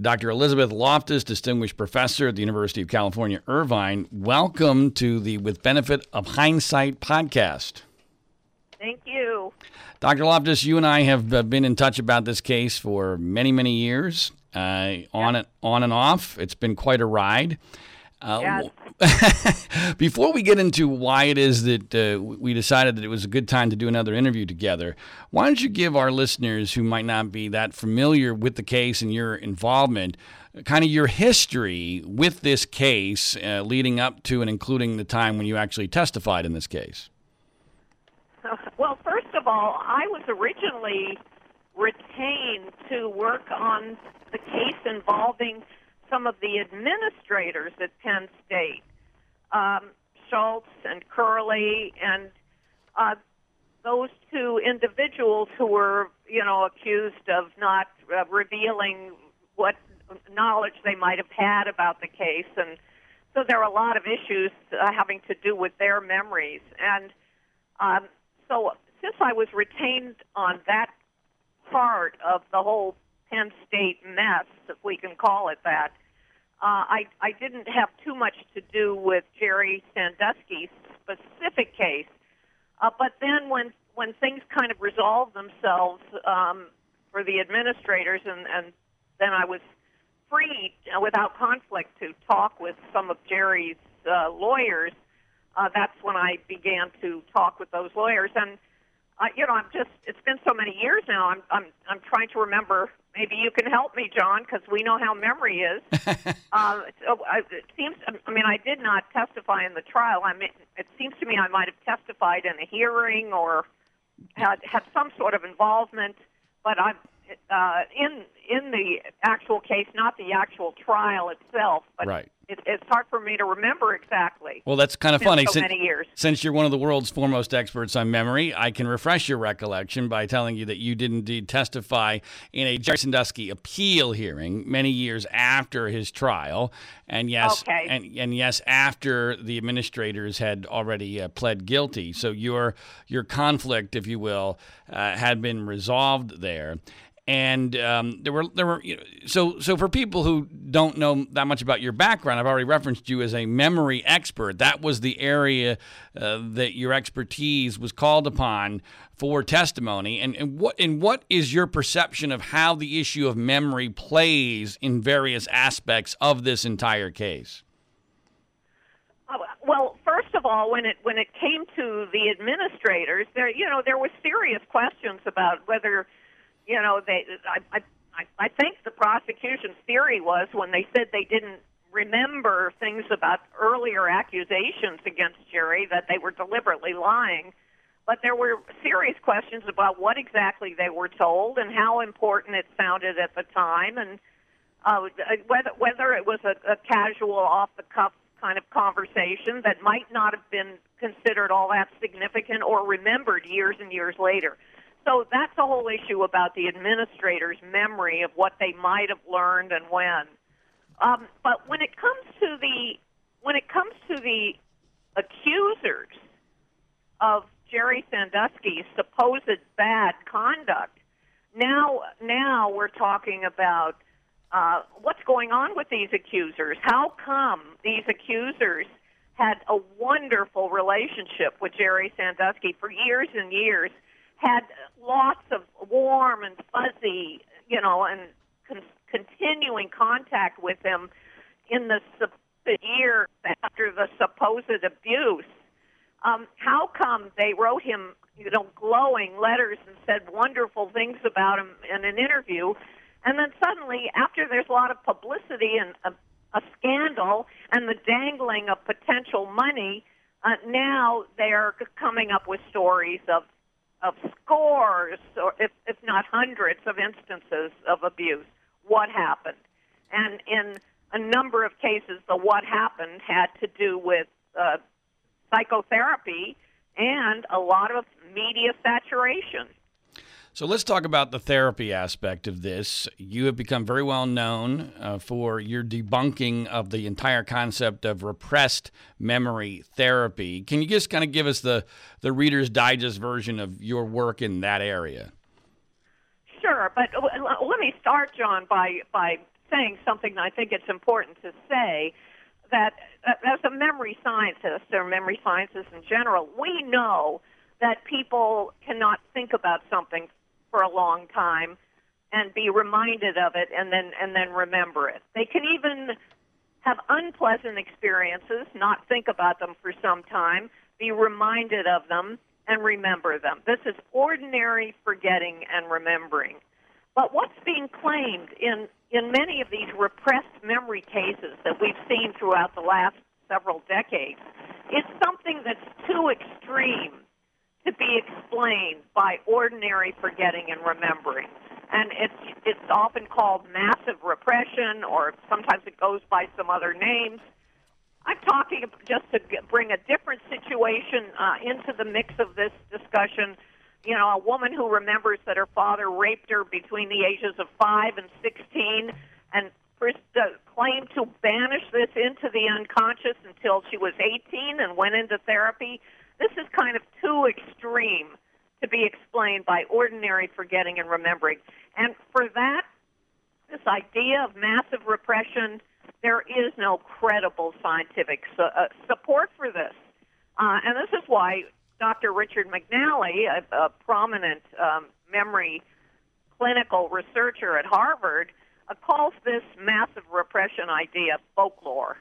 Dr. Elizabeth Loftus, Distinguished Professor at the University of California, Irvine, welcome to the With Benefit of Hindsight podcast. Thank you. Dr. Loftus, you and I have uh, been in touch about this case for many, many years, uh, on, and, on and off. It's been quite a ride. Uh, yes. before we get into why it is that uh, we decided that it was a good time to do another interview together, why don't you give our listeners who might not be that familiar with the case and your involvement kind of your history with this case uh, leading up to and including the time when you actually testified in this case? Well, first of all, I was originally retained to work on the case involving some of the administrators at Penn State, um, Schultz and Curley, and uh, those two individuals who were, you know, accused of not uh, revealing what knowledge they might have had about the case, and so there are a lot of issues uh, having to do with their memories. And um, so, since I was retained on that part of the whole Penn State mess, if we can call it that, uh, I, I didn't have too much to do with Jerry Sandusky's specific case. Uh, but then when, when things kind of resolved themselves um, for the administrators, and, and then I was free uh, without conflict to talk with some of Jerry's uh, lawyers, uh, that's when I began to talk with those lawyers. And uh, you know, I'm just, it's been so many years now. I'm, I'm, I'm trying to remember. Maybe you can help me, John, because we know how memory is. uh, so I, it seems, I mean, I did not testify in the trial. I mean, it seems to me I might have testified in a hearing or had had some sort of involvement, but I'm uh, in in the actual case, not the actual trial itself. But right it, it's hard for me to remember exactly. Well, that's kind of funny. So since, many years. since you're one of the world's foremost experts on memory, I can refresh your recollection by telling you that you did indeed testify in a Jerry Sandusky appeal hearing many years after his trial, and yes, okay. and, and yes, after the administrators had already uh, pled guilty. So your your conflict, if you will, uh, had been resolved there and um, there were there were you know, so so for people who don't know that much about your background, I've already referenced you as a memory expert. That was the area uh, that your expertise was called upon for testimony. And, and what and what is your perception of how the issue of memory plays in various aspects of this entire case? Uh, well, first of all, when it when it came to the administrators, there you know there were serious questions about whether you know, they I I I think the prosecution's theory was when they said they didn't remember things about earlier accusations against Jerry that they were deliberately lying. But there were serious questions about what exactly they were told and how important it sounded at the time, and uh, whether whether it was a, a casual, off the cuff kind of conversation that might not have been considered all that significant or remembered years and years later. So that's the whole issue about the administrator's memory of what they might have learned and when. Um, but when it comes to the when it comes to the accusers of Jerry Sandusky's supposed bad conduct, now now we're talking about uh, what's going on with these accusers. How come these accusers had a wonderful relationship with Jerry Sandusky for years and years? Had lots of warm and fuzzy, you know, and con- continuing contact with him in the year after the supposed abuse. Um, how come they wrote him, you know, glowing letters and said wonderful things about him in an interview, and then suddenly, after there's a lot of publicity and a, a scandal and the dangling of potential money, uh, now they're coming up with stories of of scores, or if, if not hundreds, of instances of abuse. What happened? And in a number of cases, the what happened had to do with uh, psychotherapy and a lot of media saturation. So let's talk about the therapy aspect of this. You have become very well known uh, for your debunking of the entire concept of repressed memory therapy. Can you just kind of give us the, the Reader's Digest version of your work in that area? Sure, but let me start, John, by by saying something that I think it's important to say that as a memory scientist or memory scientists in general, we know that people cannot think about something for a long time and be reminded of it and then and then remember it. They can even have unpleasant experiences, not think about them for some time, be reminded of them and remember them. This is ordinary forgetting and remembering. But what's being claimed in in many of these repressed memory cases that we've seen throughout the last several decades is something that's too extreme to be explained by ordinary forgetting and remembering. And it's it's often called massive repression, or sometimes it goes by some other names. I'm talking just to bring a different situation uh, into the mix of this discussion. You know, a woman who remembers that her father raped her between the ages of five and 16, and uh, claimed to banish this into the unconscious until she was 18 and went into therapy. This is kind of too extreme to be explained by ordinary forgetting and remembering. And for that, this idea of massive repression, there is no credible scientific su- uh, support for this. Uh, and this is why Dr. Richard McNally, a, a prominent um, memory clinical researcher at Harvard, uh, calls this massive repression idea folklore.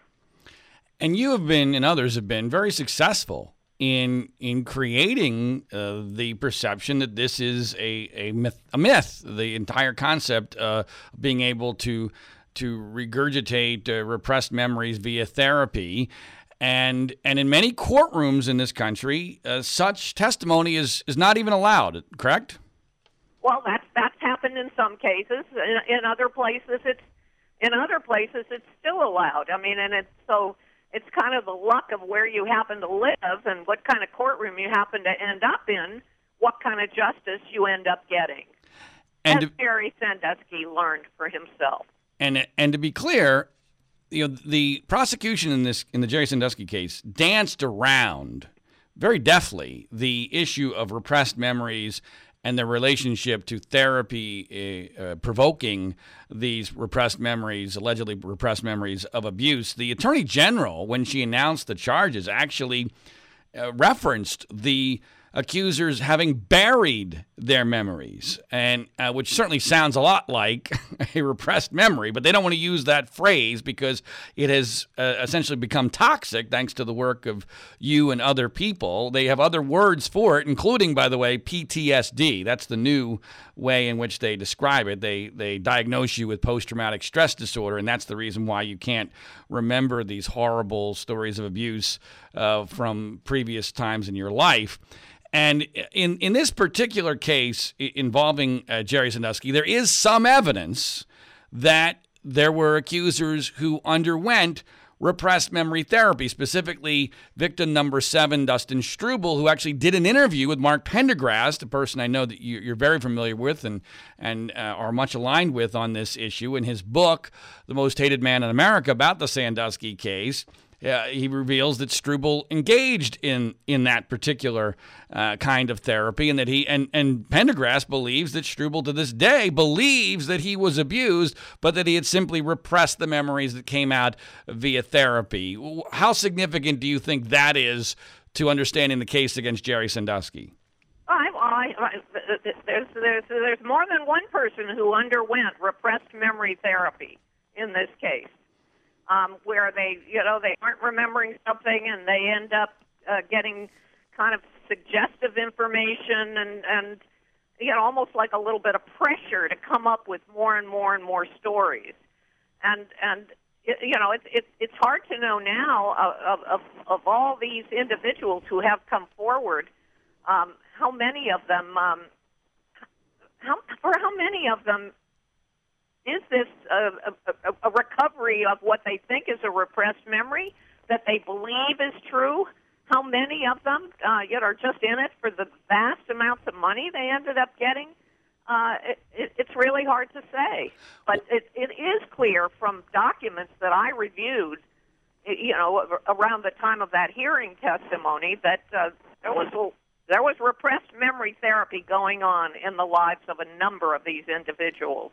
And you have been, and others have been, very successful in in creating uh, the perception that this is a a myth, a myth. The entire concept uh, being able to to regurgitate uh, repressed memories via therapy. And and in many courtrooms in this country, uh, such testimony is, is not even allowed. Correct? Well, that's that's happened in some cases. In, in other places, it's in other places it's still allowed. I mean, and it's so it's kind of the luck of where you happen to live and what kind of courtroom you happen to end up in, what kind of justice you end up getting. And As Jerry Sandusky learned for himself. And and to be clear, you know, the prosecution in this in the Jerry Sandusky case danced around very deftly the issue of repressed memories and their relationship to therapy uh, uh, provoking these repressed memories, allegedly repressed memories of abuse. The attorney general, when she announced the charges, actually uh, referenced the accusers having buried their memories, and uh, which certainly sounds a lot like a repressed memory. But they don't want to use that phrase because it has uh, essentially become toxic thanks to the work of you and other people. They have other words for it, including, by the way, PTSD. That's the new way in which they describe it. They they diagnose you with post traumatic stress disorder, and that's the reason why you can't remember these horrible stories of abuse uh, from previous times in your life. And in, in this particular case involving uh, Jerry Sandusky, there is some evidence that there were accusers who underwent repressed memory therapy, specifically victim number seven, Dustin Struble, who actually did an interview with Mark Pendergrast, a person I know that you're very familiar with and, and uh, are much aligned with on this issue. In his book, The Most Hated Man in America, about the Sandusky case, uh, he reveals that Struble engaged in in that particular uh, kind of therapy, and that he and and Pendergrast believes that Struble to this day believes that he was abused, but that he had simply repressed the memories that came out via therapy. How significant do you think that is to understanding the case against Jerry Sandusky? I, I, I, there's, there's, there's more than one person who underwent repressed memory therapy in this case um, where they, you know, they aren't remembering something and they end up uh, getting kind of suggestive information and and you know almost like a little bit of pressure to come up with more and more and more stories, and and it, you know it's it, it's hard to know now of, of of all these individuals who have come forward, um, how many of them. Um, how, for how many of them is this a, a, a recovery of what they think is a repressed memory that they believe is true? How many of them uh, yet are just in it for the vast amounts of money they ended up getting? Uh, it, it, it's really hard to say, but it, it is clear from documents that I reviewed, you know, around the time of that hearing testimony, that uh, there was there was repressed memory therapy going on in the lives of a number of these individuals.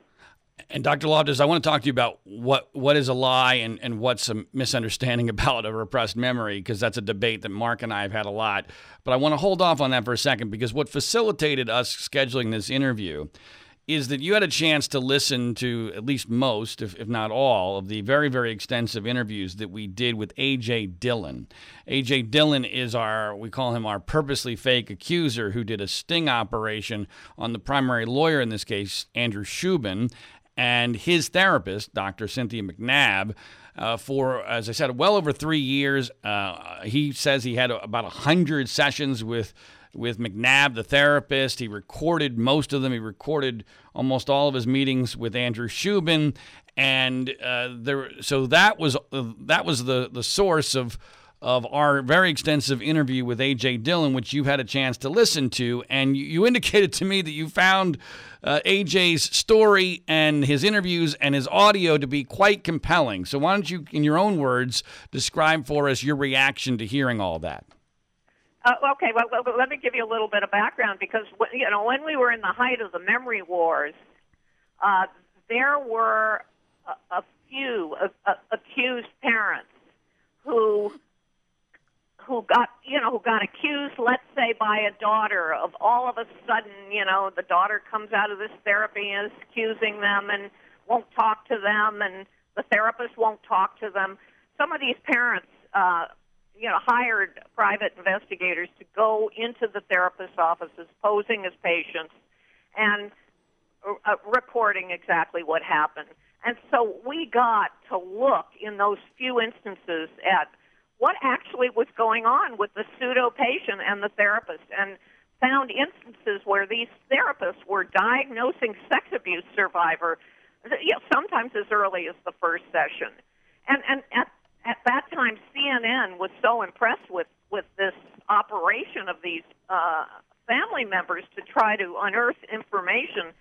And Dr. Loftus, I want to talk to you about what, what is a lie and, and what's a misunderstanding about a repressed memory, because that's a debate that Mark and I have had a lot. But I want to hold off on that for a second, because what facilitated us scheduling this interview is that you had a chance to listen to at least most, if, if not all, of the very, very extensive interviews that we did with A.J. Dillon. A.J. Dillon is our, we call him our purposely fake accuser who did a sting operation on the primary lawyer in this case, Andrew Shubin, and his therapist, Dr. Cynthia McNabb. Uh, for, as I said, well over three years. Uh, he says he had about 100 sessions with with McNabb, the therapist. He recorded most of them. He recorded almost all of his meetings with Andrew Shubin, and uh, there. So that was uh, that was the the source of of our very extensive interview with AJ Dillon, which you had a chance to listen to, and you, indicated to me that you found uh, AJ's story and his interviews and his audio to be quite compelling. So why don't you, in your own words, describe for us your reaction to hearing all that? Uh, okay, well, let me give you a little bit of background because you know when we were in the height of the memory wars, uh, there were a, a few accused parents who who got you know who got accused, let's say, by a daughter of all of a sudden, you know, the daughter comes out of this therapy and is accusing them and won't talk to them, and the therapist won't talk to them. Some of these parents. Uh, you know, hired private investigators to go into the therapist's offices, posing as patients, and uh, reporting exactly what happened. And so we got to look in those few instances at what actually was going on with the pseudo patient and the therapist, and found instances where these therapists were diagnosing sex abuse survivor, you know, sometimes as early as the first session. And and at at that time, CNN was so impressed with with this operation of these uh, family members to try to unearth information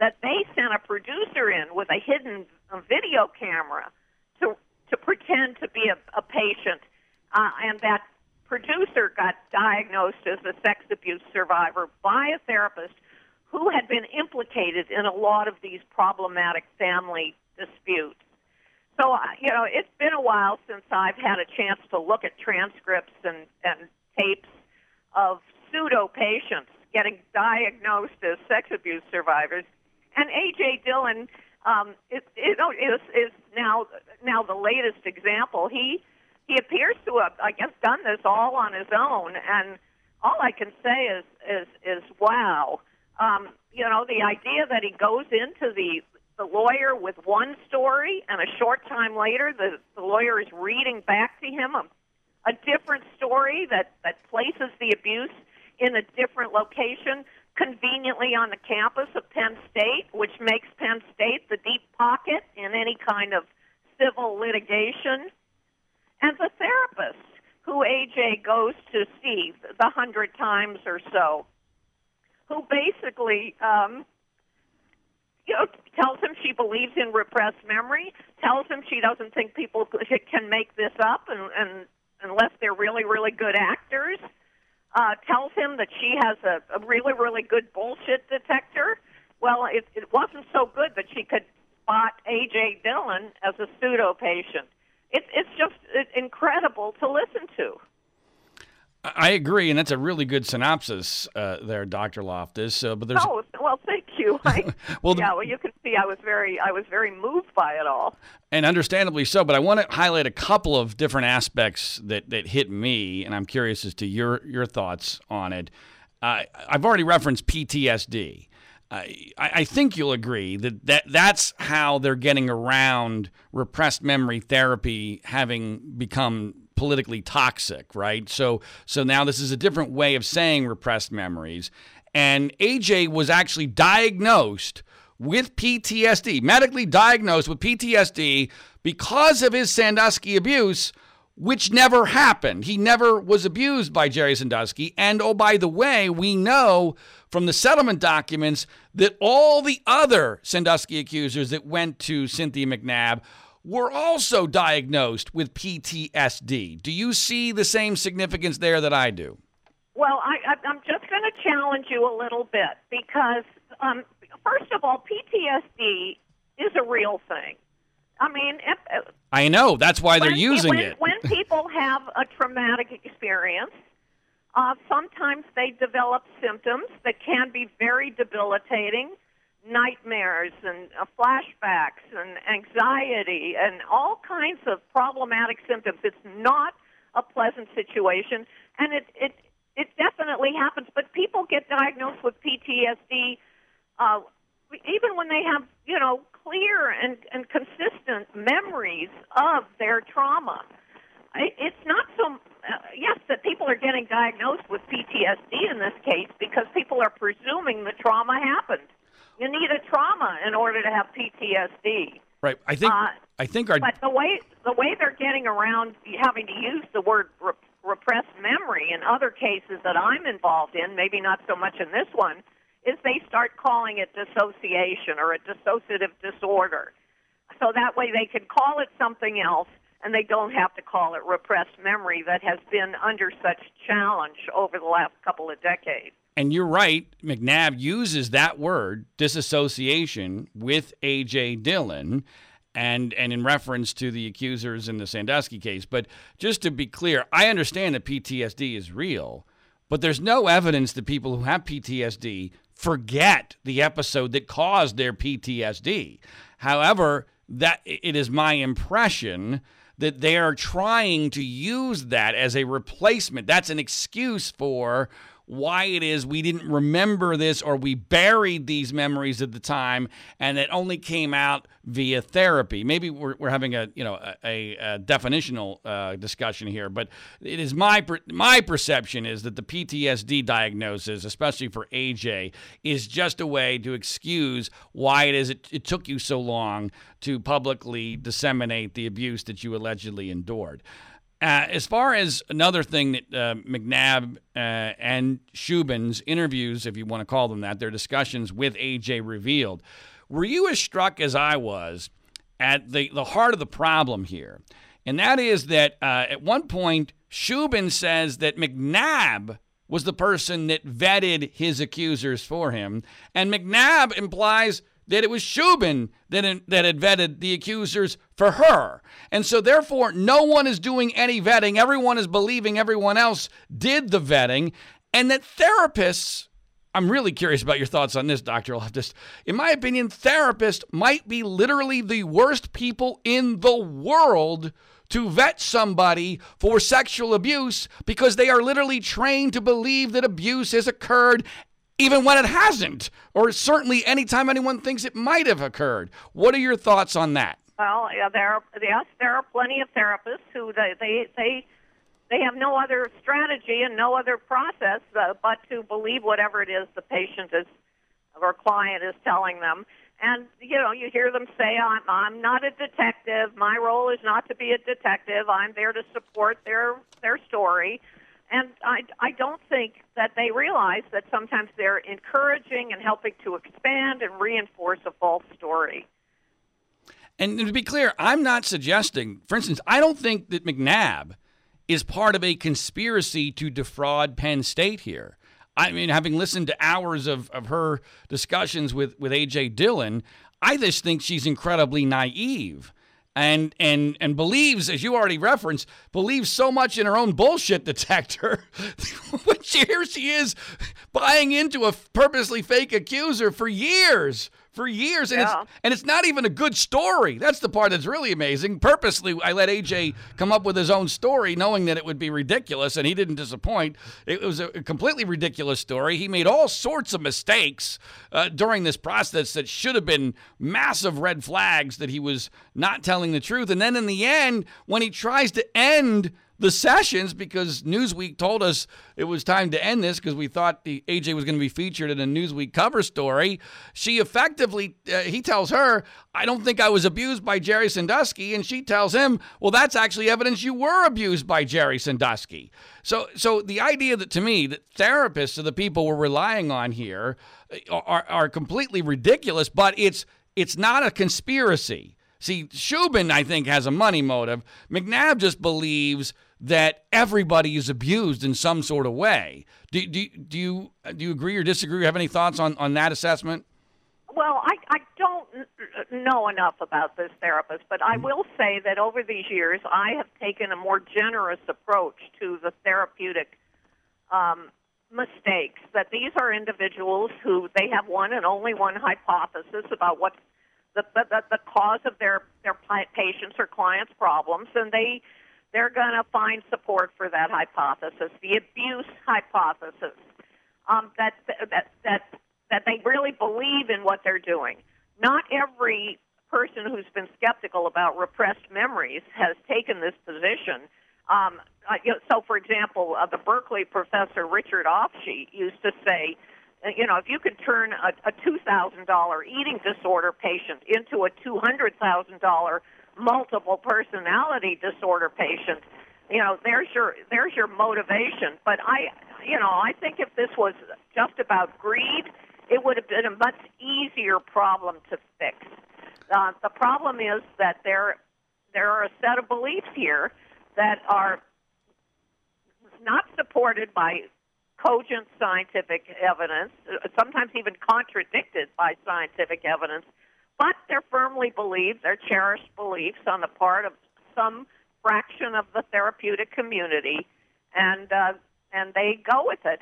that they sent a producer in with a hidden video camera to to pretend to be a, a patient, uh, and that producer got diagnosed as a sex abuse survivor by a therapist who had been implicated in a lot of these problematic family disputes. So, you know, it's been a while since I've had a chance to look at transcripts and, and tapes of pseudo patients getting diagnosed as sex abuse survivors. And A.J. Dillon um, it, it, is, is now now the latest example. He he appears to have, I guess, done this all on his own, and all I can say is is is wow. Um, you know, the idea that he goes into the the lawyer with one story, and a short time later, the, the lawyer is reading back to him a, a different story that, that places the abuse in a different location, conveniently on the campus of Penn State, which makes Penn State the deep pocket in any kind of civil litigation. And the therapist who AJ goes to see the hundred times or so, who basically um, you know, tells him she believes in repressed memory, tells him she doesn't think people can make this up and, and unless they're really, really good actors, uh, tells him that she has a, a really, really good bullshit detector. Well, it, it wasn't so good that she could spot A.J. Dillon as a pseudo patient. It's it's just incredible to listen to. I agree, and that's a really good synopsis uh, there, Doctor Loftus. Uh, but there's oh well, thank you. I, well, yeah, well, you can see I was very I was very moved by it all, and understandably so. But I want to highlight a couple of different aspects that that hit me, and I'm curious as to your your thoughts on it. Uh, I've already referenced PTSD. I, I think you'll agree that, that that's how they're getting around repressed memory therapy having become politically toxic, right? So so now this is a different way of saying repressed memories. And AJ was actually diagnosed with PTSD, medically diagnosed with PTSD because of his Sandusky abuse, which never happened. He never was abused by Jerry Sandusky. And oh, by the way, we know from the settlement documents that all the other Sandusky accusers that went to Cynthia McNabb were also diagnosed with PTSD. Do you see the same significance there that I do? Well, I, am just going to challenge you a little bit because, um, first of all, PTSD is a real thing. I mean, I know that's why they're when, using when, it. when people have a traumatic experience, uh, sometimes they develop symptoms that can be very debilitating nightmares and uh, flashbacks and anxiety and all kinds of problematic symptoms. It's not a pleasant situation, and it it it definitely happens. But people get diagnosed with PTSD uh, even when they have you know clear and and consistent memories of their trauma. It's not so. Uh, yes, that people are getting diagnosed with PTSD in this case because people are presuming the trauma happened. You need a trauma in order to have PTSD. Right. I think. Uh, I think our. But the way the way they're getting around having to use the word re- repressed memory in other cases that I'm involved in, maybe not so much in this one, is they start calling it dissociation or a dissociative disorder. So that way they can call it something else and they don't have to call it repressed memory that has been under such challenge over the last couple of decades. And you're right, McNabb uses that word, disassociation, with A.J. Dillon and and in reference to the accusers in the Sandusky case. But just to be clear, I understand that PTSD is real, but there's no evidence that people who have PTSD forget the episode that caused their PTSD. However, that it is my impression that they are trying to use that as a replacement. That's an excuse for why it is we didn't remember this or we buried these memories at the time and it only came out via therapy. Maybe we're, we're having a you know a, a definitional uh, discussion here, but it is my my perception is that the PTSD diagnosis, especially for AJ, is just a way to excuse why it is it, it took you so long to publicly disseminate the abuse that you allegedly endured. Uh, as far as another thing that uh, McNabb uh, and Shubin's interviews, if you want to call them that, their discussions with AJ revealed, were you as struck as I was at the, the heart of the problem here? And that is that uh, at one point, Shubin says that McNabb was the person that vetted his accusers for him. And McNabb implies that it was Shubin that, that had vetted the accusers for her. And so, therefore, no one is doing any vetting. Everyone is believing everyone else did the vetting. And that therapists, I'm really curious about your thoughts on this, Dr. Loftus. In my opinion, therapists might be literally the worst people in the world to vet somebody for sexual abuse because they are literally trained to believe that abuse has occurred even when it hasn't, or certainly anytime anyone thinks it might have occurred. What are your thoughts on that? Well, yeah, there are, yes, there are plenty of therapists who they they they, they have no other strategy and no other process uh, but to believe whatever it is the patient is or client is telling them. And you know, you hear them say, "I'm I'm not a detective. My role is not to be a detective. I'm there to support their their story." And I, I don't think that they realize that sometimes they're encouraging and helping to expand and reinforce a false story. And to be clear, I'm not suggesting, for instance, I don't think that McNabb is part of a conspiracy to defraud Penn State here. I mean, having listened to hours of, of her discussions with, with A.J. Dillon, I just think she's incredibly naive and and and believes, as you already referenced, believes so much in her own bullshit detector. when she, here she is buying into a purposely fake accuser for years for years, and yeah. it's and it's not even a good story. That's the part that's really amazing. Purposely, I let AJ come up with his own story, knowing that it would be ridiculous, and he didn't disappoint. It was a completely ridiculous story. He made all sorts of mistakes uh, during this process that should have been massive red flags that he was not telling the truth, and then in the end, when he tries to end the sessions because Newsweek told us it was time to end this because we thought the AJ was going to be featured in a Newsweek cover story. She effectively, uh, he tells her, I don't think I was abused by Jerry Sandusky. And she tells him, well, that's actually evidence you were abused by Jerry Sandusky. So, so the idea that to me that therapists are the people we're relying on here uh, are, are completely ridiculous, but it's, it's not a conspiracy. See, Shubin, I think, has a money motive. McNabb just believes that everybody is abused in some sort of way. Do, do, do you do you agree or disagree? Or Have any thoughts on, on that assessment? Well, I, I don't know enough about this therapist, but I will say that over these years, I have taken a more generous approach to the therapeutic um, mistakes. That these are individuals who they have one and only one hypothesis about what's the, the, the cause of their, their patients or clients' problems, and they they're going to find support for that hypothesis, the abuse hypothesis, um, that, that, that, that they really believe in what they're doing. Not every person who's been skeptical about repressed memories has taken this position. Um, uh, you know, so, for example, uh, the Berkeley professor Richard Ofshe used to say, uh, you know, if you could turn a, a $2,000 eating disorder patient into a $200,000 multiple personality disorder patient, you know, there's your there's your motivation. But I, you know, I think if this was just about greed, it would have been a much easier problem to fix. Uh, the problem is that there there are a set of beliefs here that are not supported by cogent scientific evidence, sometimes even contradicted by scientific evidence, but they're firmly believed, they're cherished beliefs on the part of some fraction of the therapeutic community, and uh, and they go with it.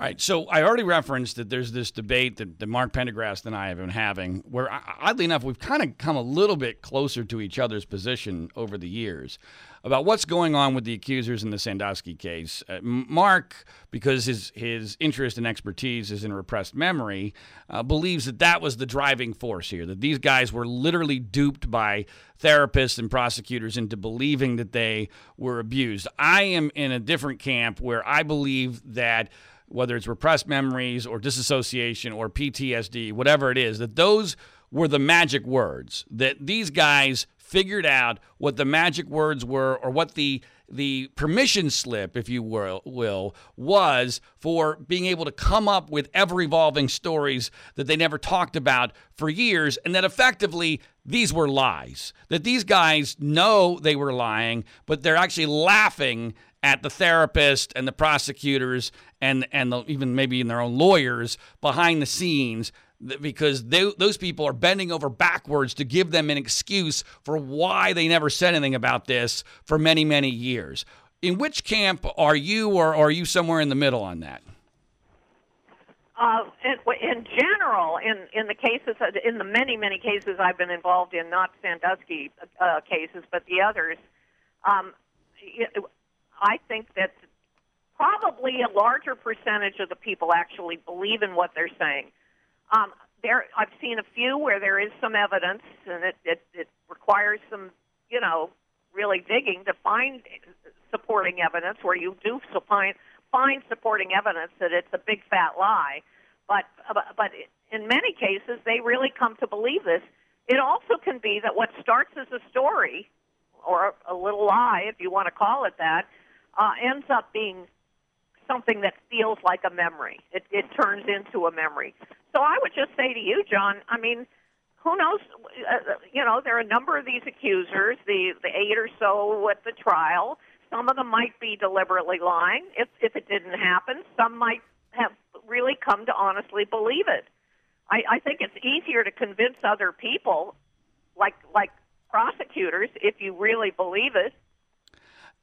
All right, so I already referenced that there's this debate that, that Mark Pendergrast and I have been having, where oddly enough, we've kind of come a little bit closer to each other's position over the years about what's going on with the accusers in the Sandusky case. Uh, Mark, because his his interest and expertise is in repressed memory, uh, believes that that was the driving force here. That these guys were literally duped by therapists and prosecutors into believing that they were abused. I am in a different camp where I believe that whether it's repressed memories or disassociation or PTSD, whatever it is, that those were the magic words. That these guys figured out what the magic words were or what the the permission slip, if you will, will, was for being able to come up with ever evolving stories that they never talked about for years, and that effectively these were lies. That these guys know they were lying, but they're actually laughing at the therapist and the prosecutors and and the, even maybe in their own lawyers behind the scenes because they, those people are bending over backwards to give them an excuse for why they never said anything about this for many many years. In which camp are you, or, are you somewhere in the middle on that? Uh, in, in general, in in the cases, in the many many cases I've been involved in, not Sandusky uh, cases, but the others, um, I think that probably a larger percentage of the people actually believe in what they're saying. Um, there, I've seen a few where there is some evidence, and it, it, it requires some, you know, really digging to find supporting evidence where you do find find supporting evidence that it's a big fat lie. But but in many cases, they really come to believe this. It also can be that what starts as a story, or a little lie, if you want to call it that, uh, ends up being something that feels like a memory. It, it turns into a memory. So I would just say to you, John, I mean, who knows? Uh, you know, there are a number of these accusers, the, the eight or so at the trial. Some of them might be deliberately lying if, if it didn't happen. Some might have really come to honestly believe it. I, I think it's easier to convince other people, like like prosecutors, if you really believe it,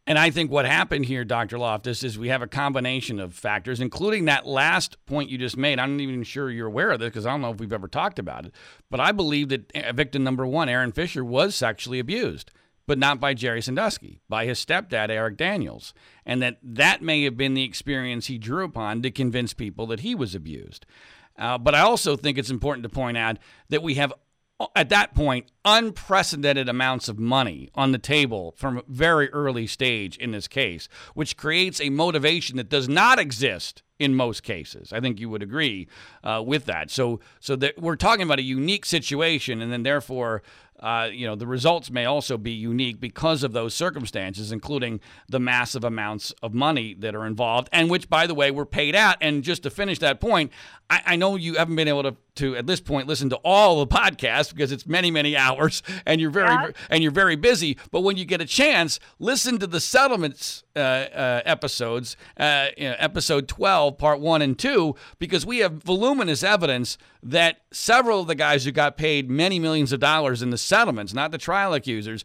and I think what happened here, Dr. Loftus, is we have a combination of factors, including that last point you just made. I'm not even sure you're aware of this because I don't know if we've ever talked about it. But I believe that victim number one, Aaron Fisher, was sexually abused, but not by Jerry Sandusky, by his stepdad, Eric Daniels. And that that may have been the experience he drew upon to convince people that he was abused. Uh, but I also think it's important to point out that we have at that point unprecedented amounts of money on the table from a very early stage in this case which creates a motivation that does not exist in most cases i think you would agree uh, with that so so that we're talking about a unique situation and then therefore uh, you know, the results may also be unique because of those circumstances, including the massive amounts of money that are involved, and which, by the way, were paid out. And just to finish that point, I, I know you haven't been able to, to, at this point, listen to all the podcasts because it's many, many hours, and you're very, yeah. and you're very busy. But when you get a chance, listen to the settlements uh, uh, episodes, uh, you know, episode 12, part one and two, because we have voluminous evidence that several of the guys who got paid many millions of dollars in the settlements, not the trial accusers,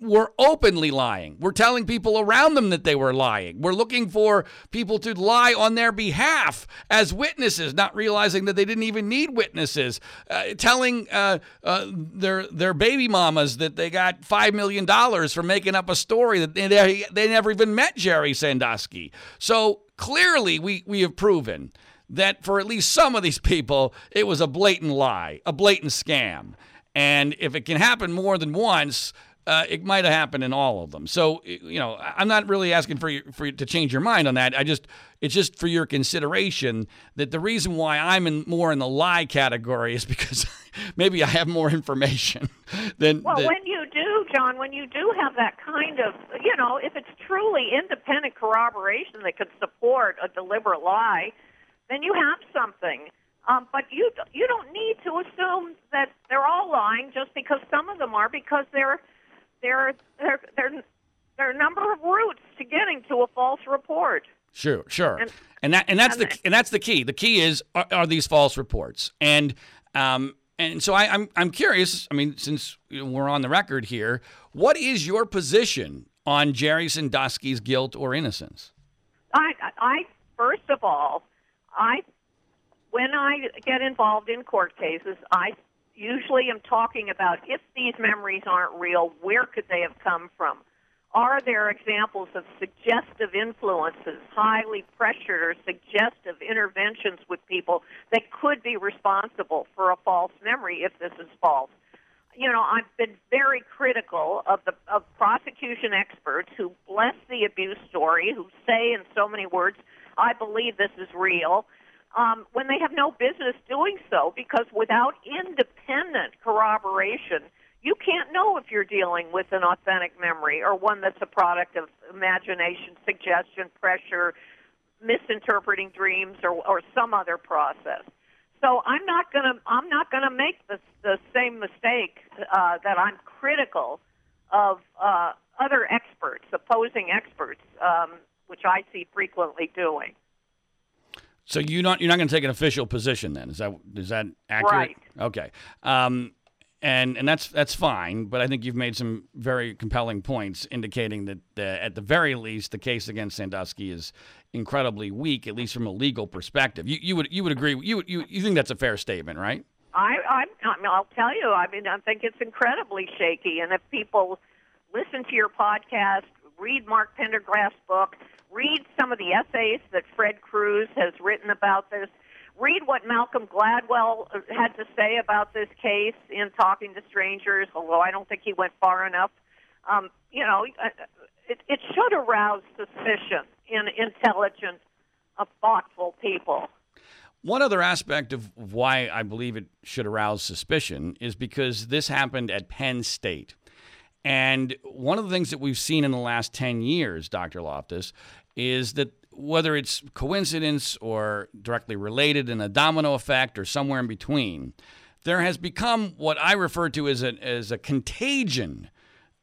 were openly lying. We're telling people around them that they were lying. We're looking for people to lie on their behalf as witnesses, not realizing that they didn't even need witnesses. Uh, telling uh, uh, their their baby mamas that they got five million dollars for making up a story that they, they never even met Jerry Sandusky. So clearly, we we have proven that for at least some of these people, it was a blatant lie, a blatant scam. And if it can happen more than once, uh, it might have happened in all of them. So you know, I'm not really asking for you for you to change your mind on that. I just it's just for your consideration that the reason why I'm in more in the lie category is because maybe I have more information than. Well, than, when you do, John, when you do have that kind of, you know, if it's truly independent corroboration that could support a deliberate lie, then you have something. Um, but you you don't need to assume that they're all lying just because some of them are because they're there, there, there, there are a number of routes to getting to a false report. Sure, sure, and, and that and that's and the and that's the key. The key is are, are these false reports, and um, and so I, am I'm, I'm curious. I mean, since we're on the record here, what is your position on Jerry Sandusky's guilt or innocence? I, I first of all, I when I get involved in court cases, I usually am talking about if these memories aren't real, where could they have come from? Are there examples of suggestive influences, highly pressured or suggestive interventions with people that could be responsible for a false memory if this is false? You know, I've been very critical of the of prosecution experts who bless the abuse story, who say in so many words, "I believe this is real," um, when they have no business doing so because without independent corroboration, you can't know if you're dealing with an authentic memory or one that's a product of imagination, suggestion, pressure, misinterpreting dreams, or, or some other process. So I'm not gonna I'm not gonna make the the same mistake uh, that I'm critical of uh, other experts, opposing experts, um, which I see frequently doing. So you not you're not going to take an official position then? Is that is that accurate? Right. Okay. Um, and and that's that's fine. But I think you've made some very compelling points, indicating that uh, at the very least the case against Sandusky is incredibly weak, at least from a legal perspective. You you would you would agree? You you you think that's a fair statement, right? I I'm, I'll tell you. I mean, I think it's incredibly shaky. And if people listen to your podcast, read Mark Pendergrast's book, read some of the essays that Fred Crews has written about this. Read what Malcolm Gladwell uh, had to say about this case in Talking to Strangers, although I don't think he went far enough. Um, you know, uh, it, it should arouse suspicion in intelligent, uh, thoughtful people. One other aspect of why I believe it should arouse suspicion is because this happened at Penn State. And one of the things that we've seen in the last 10 years, Dr. Loftus, is that whether it's coincidence or directly related in a domino effect or somewhere in between, there has become what I refer to as a, as a contagion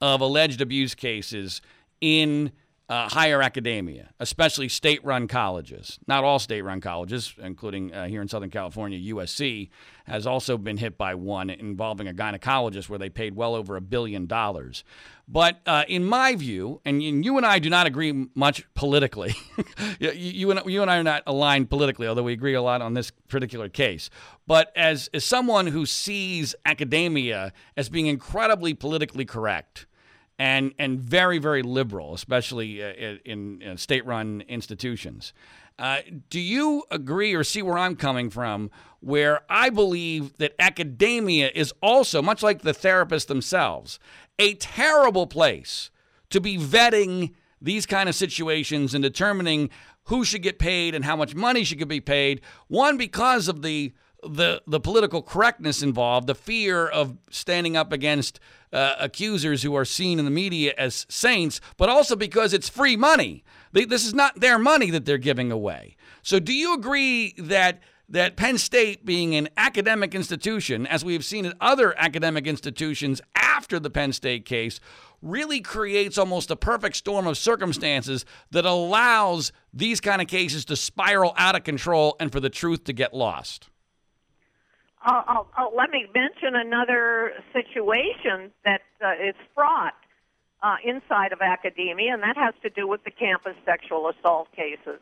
of alleged abuse cases in uh, higher academia, especially state run colleges. Not all state run colleges, including uh, here in Southern California, USC, has also been hit by one involving a gynecologist where they paid well over a billion dollars. But uh, in my view, and you and I do not agree much politically, you, you, and, you and I are not aligned politically, although we agree a lot on this particular case. But as, as someone who sees academia as being incredibly politically correct, and and very very liberal, especially uh, in, in state-run institutions. Uh, do you agree or see where I'm coming from? Where I believe that academia is also, much like the therapists themselves, a terrible place to be vetting these kind of situations and determining who should get paid and how much money should be paid. One, because of the the the political correctness involved, the fear of standing up against uh, accusers who are seen in the media as saints, but also because it's free money. They, this is not their money that they're giving away. So, do you agree that that Penn State, being an academic institution, as we've seen at other academic institutions after the Penn State case, really creates almost a perfect storm of circumstances that allows these kind of cases to spiral out of control and for the truth to get lost. I'll, I'll, let me mention another situation that uh, is fraught uh, inside of academia, and that has to do with the campus sexual assault cases.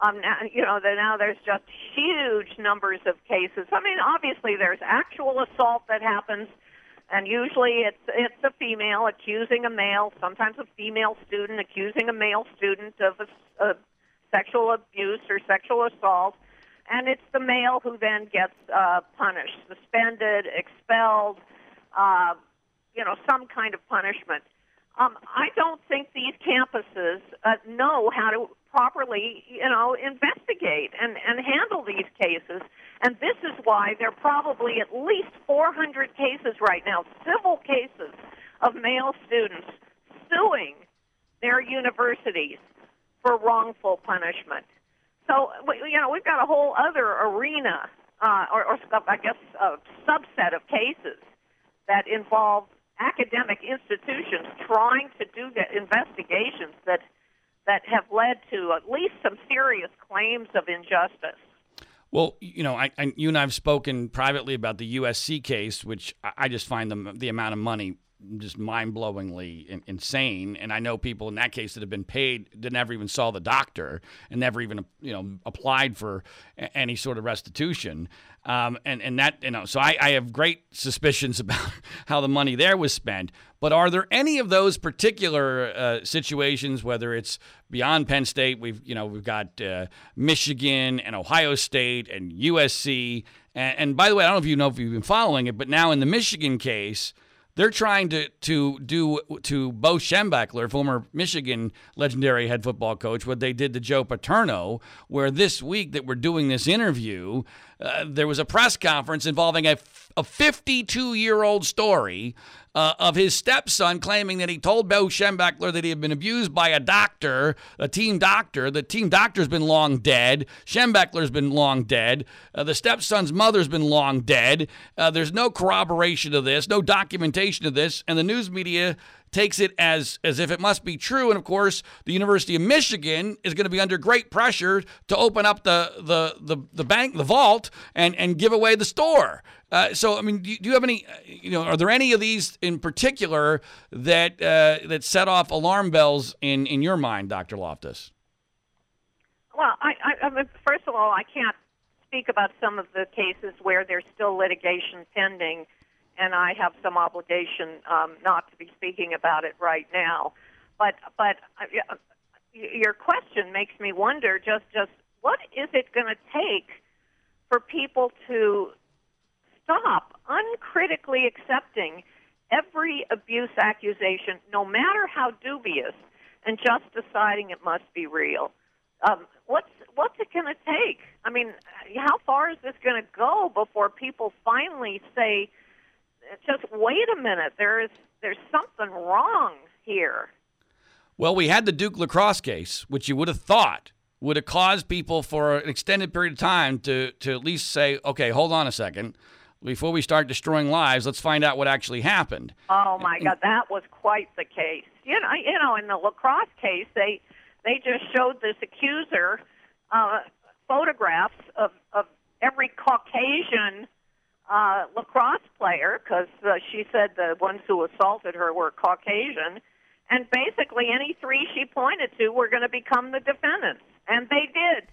Um, now, you know, now there's just huge numbers of cases. I mean, obviously there's actual assault that happens, and usually it's it's a female accusing a male, sometimes a female student accusing a male student of a, a sexual abuse or sexual assault, and it's the male who then gets uh, punished, suspended, expelled, uh, you know, some kind of punishment. Um, I don't think these campuses uh, know how to properly, you know, investigate and, and handle these cases. And this is why there are probably at least 400 cases right now, civil cases of male students suing their universities for wrongful punishment. So, you know, we've got a whole other arena, uh, or, or I guess a subset of cases that involve academic institutions trying to do the investigations that that have led to at least some serious claims of injustice. Well, you know, I, I, you and I have spoken privately about the USC case, which I just find the, the amount of money just mind-blowingly in, insane. And i know people in that case that have been paid that never even saw the doctor and never even you know applied for any sort of restitution. Um, and and that you know so I, I have great suspicions about how the money there was spent. But are there any of those particular uh, situations whether it's beyond penn state we've you know we've got uh, michigan and ohio state and usc and, and by the way i don't know if you know if you've been following it but now in the michigan case they're trying to to do to Bo Schembechler, former Michigan legendary head football coach, what they did to Joe Paterno, where this week that we're doing this interview, uh, there was a press conference involving a, a 52 year old story uh, of his stepson claiming that he told Bo Schembechler that he had been abused by a doctor, a team doctor. The team doctor's been long dead. Schembechler's been long dead. Uh, the stepson's mother's been long dead. Uh, there's no corroboration of this, no documentation of this, and the news media takes it as as if it must be true. And of course, the University of Michigan is going to be under great pressure to open up the the the, the bank, the vault, and and give away the store. Uh, so, I mean, do you, do you, have any? You know, are there any of these in particular that uh, that set off alarm bells in in your mind, Dr. Loftus? Well, I, I, I mean, first of all, I can't speak about some of the cases where there's still litigation pending and I have some obligation um, not to be speaking about it right now. But but uh, your question makes me wonder just just what is it going to take for people to stop uncritically accepting every abuse accusation, no matter how dubious, and just deciding it must be real. Um, what's what's it going to take? I mean, how far is this going to go before people finally say? Just wait a minute. There's there's something wrong here. Well, we had the Duke lacrosse case, which you would have thought would have caused people for an extended period of time to to at least say, okay, hold on a second. Before we start destroying lives, let's find out what actually happened. Oh my God, that was quite the case. You know, you know, in the lacrosse case, they they just showed this accuser uh, photographs of of every Caucasian uh, lacrosse player because uh, she said the ones who assaulted her were Caucasian, and basically any three she pointed to were going to become the defendants, and they did.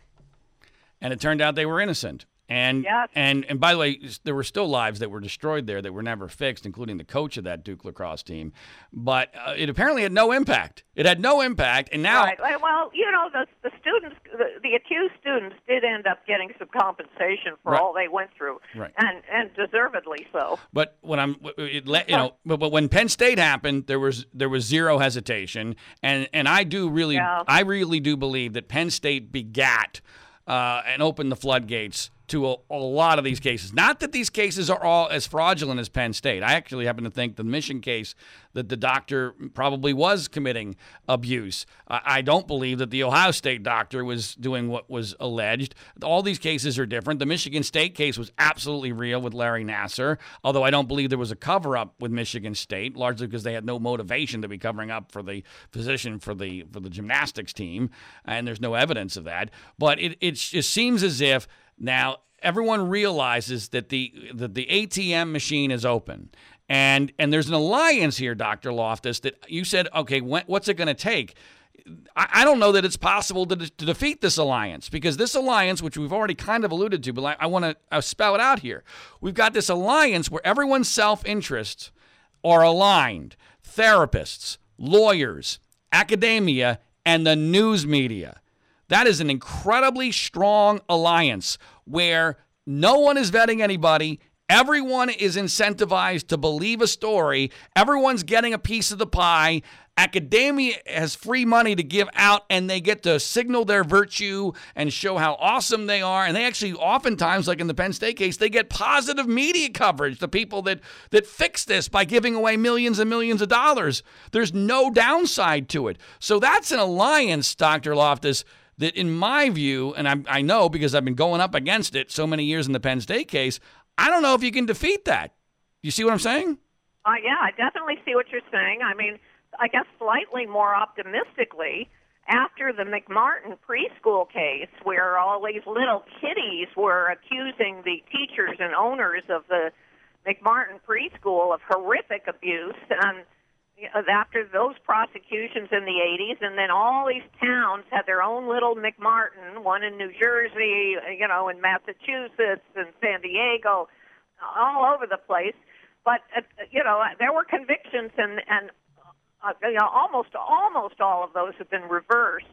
And it turned out they were innocent. And yes. and and by the way, there were still lives that were destroyed there that were never fixed, including the coach of that Duke lacrosse team. But uh, it apparently had no impact. It had no impact, and now. Right. Well, you know, the the students, the, the accused students, did end up getting some compensation for right. all they went through, right. and and deservedly so. But when I'm, it you know, but, but when Penn State happened, there was there was zero hesitation, and and I do really, yeah. I really do believe that Penn State begat uh, and opened the floodgates to a, a, lot of these cases. Not that these cases are all as fraudulent as Penn State. I actually happen to think the Michigan case that the doctor probably was committing abuse. I, I don't believe that the Ohio State doctor was doing what was alleged. All these cases are different. The Michigan State case was absolutely real with Larry Nassar, although I don't believe there was a cover up with Michigan State, largely because they had no motivation to be covering up for the physician for the for the gymnastics team, and there's no evidence of that. But it, it just seems as if now everyone realizes that the that the ATM machine is open. And and there's an alliance here, Dr. Loftus, that you said, okay, what's it going to take? I, don't know that it's possible to, to, defeat this alliance because this alliance, which we've already kind of alluded to, but I, I want to spell it out here. We've got this alliance where everyone's self interests are aligned therapists, lawyers, academia, and the news media. That is an incredibly strong alliance where no one is vetting anybody. Everyone is incentivized to believe a story. Everyone's getting a piece of the pie. Academia has free money to give out, and they get to signal their virtue and show how awesome they are. And they actually, oftentimes, like in the Penn State case, they get positive media coverage. The people that that fix this by giving away millions and millions of dollars. There's no downside to it. So that's an alliance, Dr. Loftus, that, in my view, and I, I know because I've been going up against it so many years in the Penn State case, I don't know if you can defeat that. You see what I'm saying? Uh, yeah, I definitely see what you're saying. I mean, I guess slightly more optimistically, after the McMartin preschool case, where all these little kiddies were accusing the teachers and owners of the McMartin preschool of horrific abuse, and after those prosecutions in the 80s, and then all these towns had their own little McMartin, one in New Jersey, you know, in Massachusetts and San Diego, all over the place. But uh, you know, there were convictions, and and uh, you know, almost almost all of those have been reversed,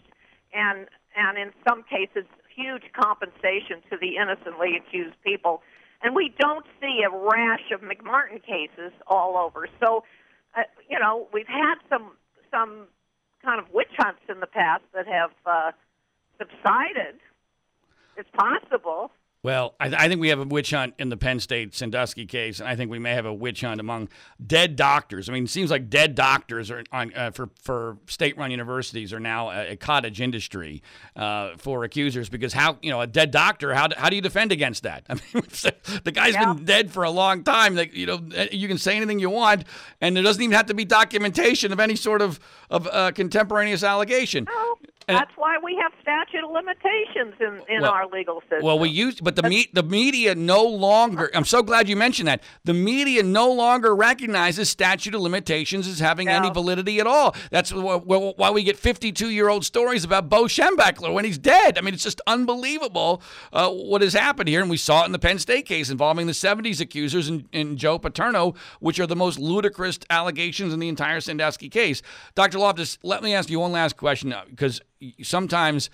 and and in some cases, huge compensation to the innocently accused people. And we don't see a rash of McMartin cases all over. So uh, you know, we've had some some kind of witch hunts in the past that have uh, subsided. It's possible. Well, I, I, think we have a witch hunt in the Penn State Sandusky case, and I think we may have a witch hunt among dead doctors. I mean, it seems like dead doctors are on, uh, for for state-run universities are now a, a cottage industry uh, for accusers because how you know a dead doctor how do, how do you defend against that? I mean, the guy's yeah. been dead for a long time. That you know you can say anything you want, and there doesn't even have to be documentation of any sort of of uh, contemporaneous allegation. Oh. That's why we have statute of limitations in, in well, our legal system. Well, we use, but the me, the media no longer. I'm so glad you mentioned that. The media no longer recognizes statute of limitations as having any validity at all. That's why we get 52 year old stories about Bo Schembechler when he's dead. I mean, it's just unbelievable uh, what has happened here, and we saw it in the Penn State case involving the 70s accusers and, and Joe Paterno, which are the most ludicrous allegations in the entire Sandusky case. Dr. Loftus, let me ask you one last question because sometimes,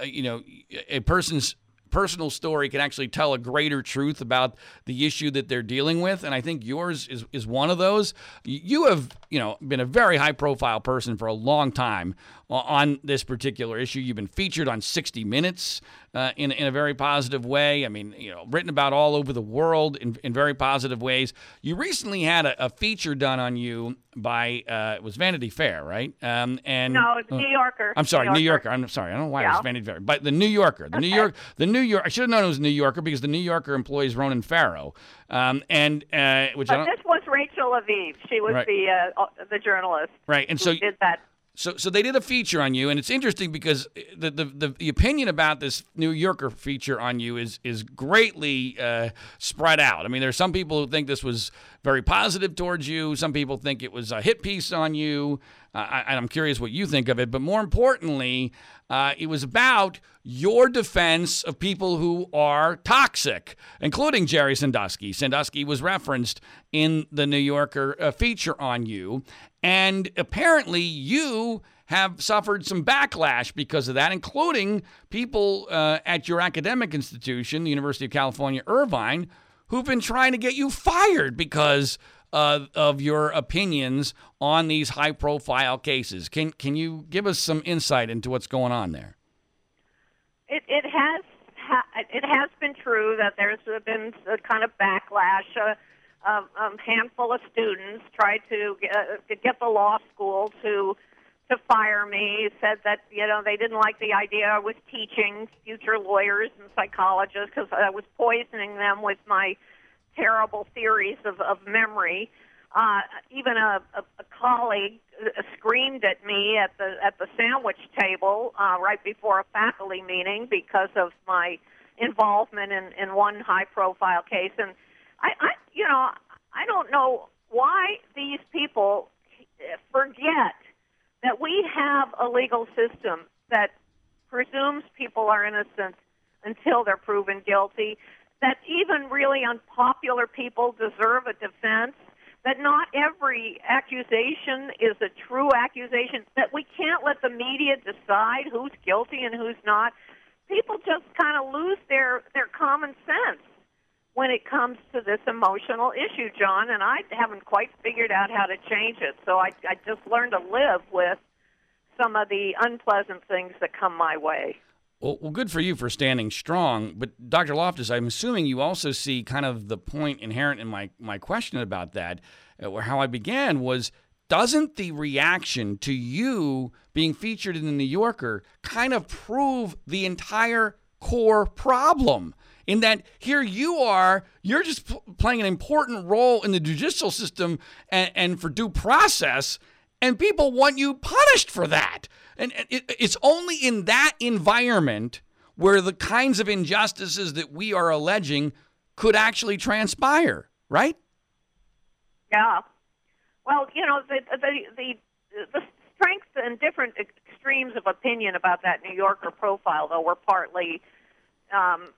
uh, you know, a person's personal story can actually tell a greater truth about the issue that they're dealing with and i think yours is, is one of those. You have you know been a very high profile person for a long time on this particular issue. You've been featured on 60 Minutes uh, in, in a very positive way. I mean, you know, written about all over the world in, in very positive ways. You recently had a, a feature done on you by uh, it was Vanity Fair, right? Um, and no, it's uh, New Yorker. I'm sorry, New Yorker. New Yorker. I'm sorry. I don't know why yeah. it was Vanity Fair, but the New Yorker, the okay. New York, the New York. I should have known it was New Yorker because the New Yorker employs Ronan Farrow, um, and uh, which but this was Rachel Aviv. She was right. the uh, the journalist. Right, and so did that so, so they did a feature on you, and it's interesting because the the, the, the opinion about this New Yorker feature on you is is greatly uh, spread out. I mean, there's some people who think this was very positive towards you. Some people think it was a hit piece on you. Uh, I, I'm curious what you think of it. But more importantly, uh, it was about your defense of people who are toxic, including Jerry Sandusky. Sandusky was referenced in the New Yorker uh, feature on you. And apparently, you have suffered some backlash because of that, including people uh, at your academic institution, the University of California, Irvine, who've been trying to get you fired because uh, of your opinions on these high profile cases. Can, can you give us some insight into what's going on there? It, it has ha- it has been true that there's been a kind of backlash. Uh, a, a handful of students tried to get, uh, to get the law school to to fire me. Said that you know they didn't like the idea I was teaching future lawyers and psychologists because I was poisoning them with my terrible theories of, of memory. Uh, even a, a, a colleague uh, screamed at me at the at the sandwich table uh, right before a faculty meeting because of my involvement in, in one high profile case. And I, I, you know, I don't know why these people forget that we have a legal system that presumes people are innocent until they're proven guilty, that even really unpopular people deserve a defense, that not every accusation is a true accusation, that we can't let the media decide who's guilty and who's not. People just kind of lose their, their common sense when it comes to this emotional issue, John, and I haven't quite figured out how to change it. So I, I just learned to live with some of the unpleasant things that come my way. Well, well, good for you for standing strong. But Dr. Loftus, I'm assuming you also see kind of the point inherent in my, my question about that, uh, where how I began was doesn't the reaction to you being featured in the New Yorker kind of prove the entire core problem? In that here you are, you're just p- playing an important role in the judicial system and, and, for due process, and people want you punished for that. And it, it's only in that environment where the kinds of injustices that we are alleging could actually transpire, right? Yeah. Well, you know, the, the, the, the strengths and different extremes of opinion about that New Yorker profile, though, were partly um,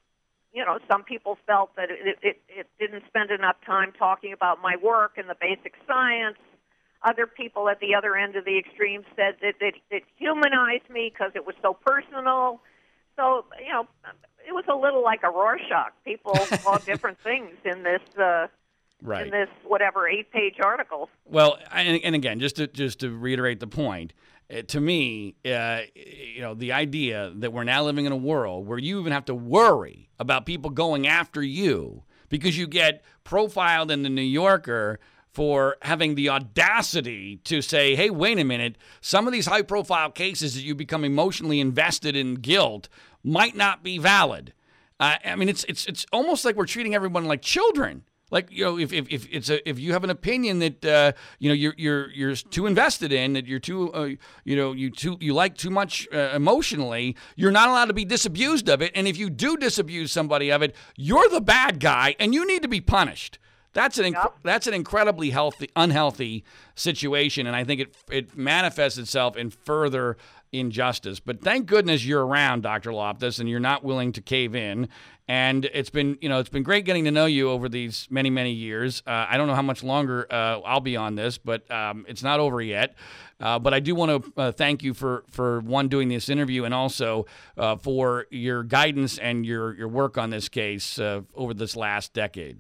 you know, some people felt that it, it, it didn't spend enough time talking about my work and the basic science. Other people at the other end of the extreme said that it, it humanized me because it was so personal. So, you know, it was a little like a Rorschach. People saw different things in this. Uh, right. In this whatever eight-page article. Well, and, and again, just to just to reiterate the point, to me, uh, you know, the idea that we're now living in a world where you even have to worry about people going after you because you get profiled in the New Yorker for having the audacity to say, hey, wait a minute, some of these high profile cases that you become emotionally invested in guilt might not be valid. Uh, I mean, it's, it's, it's almost like we're treating everyone like children. Like you know, if, if, if it's a if you have an opinion that uh, you know you're you're you're too invested in that you're too uh, you know you too you like too much uh, emotionally, you're not allowed to be disabused of it. And if you do disabuse somebody of it, you're the bad guy, and you need to be punished. That's an yep. that's an incredibly healthy unhealthy situation, and I think it it manifests itself in further injustice. But thank goodness you're around, Dr. Loftus, and you're not willing to cave in. And it's been, you know, it's been great getting to know you over these many, many years. Uh, I don't know how much longer uh, I'll be on this, but um, it's not over yet. Uh, but I do want to uh, thank you for, for one doing this interview and also uh, for your guidance and your, your work on this case uh, over this last decade.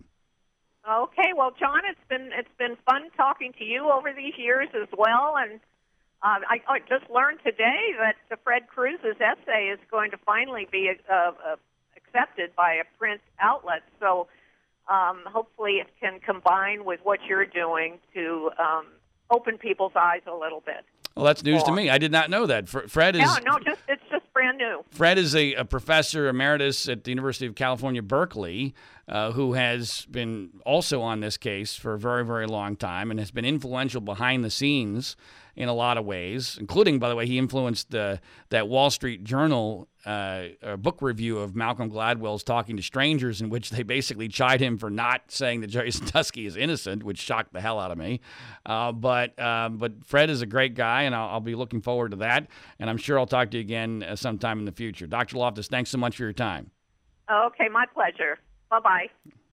Okay, well, John, it's been it's been fun talking to you over these years as well, and uh, I, I just learned today that the Fred Crews's essay is going to finally be uh, uh, accepted by a print outlet. So um, hopefully it can combine with what you're doing to um, open people's eyes a little bit. Well, that's news to me. I did not know that. Fred is. No, no, just it's just brand new. Fred is a, a professor emeritus at the University of California, Berkeley, uh, who has been also on this case for a very, very long time and has been influential behind the scenes in a lot of ways, including, by the way, he influenced uh, that Wall Street Journal uh, book review of Malcolm Gladwell's Talking to Strangers, in which they basically chide him for not saying that Jerry Sandusky is innocent, which shocked the hell out of me. Uh, but um, but Fred is a great guy, and I'll, I'll, be looking forward to that. And I'm sure I'll talk to you again uh, sometime in the future. Dr. Loftus, thanks so much for your time. Okay, my pleasure. Bye bye.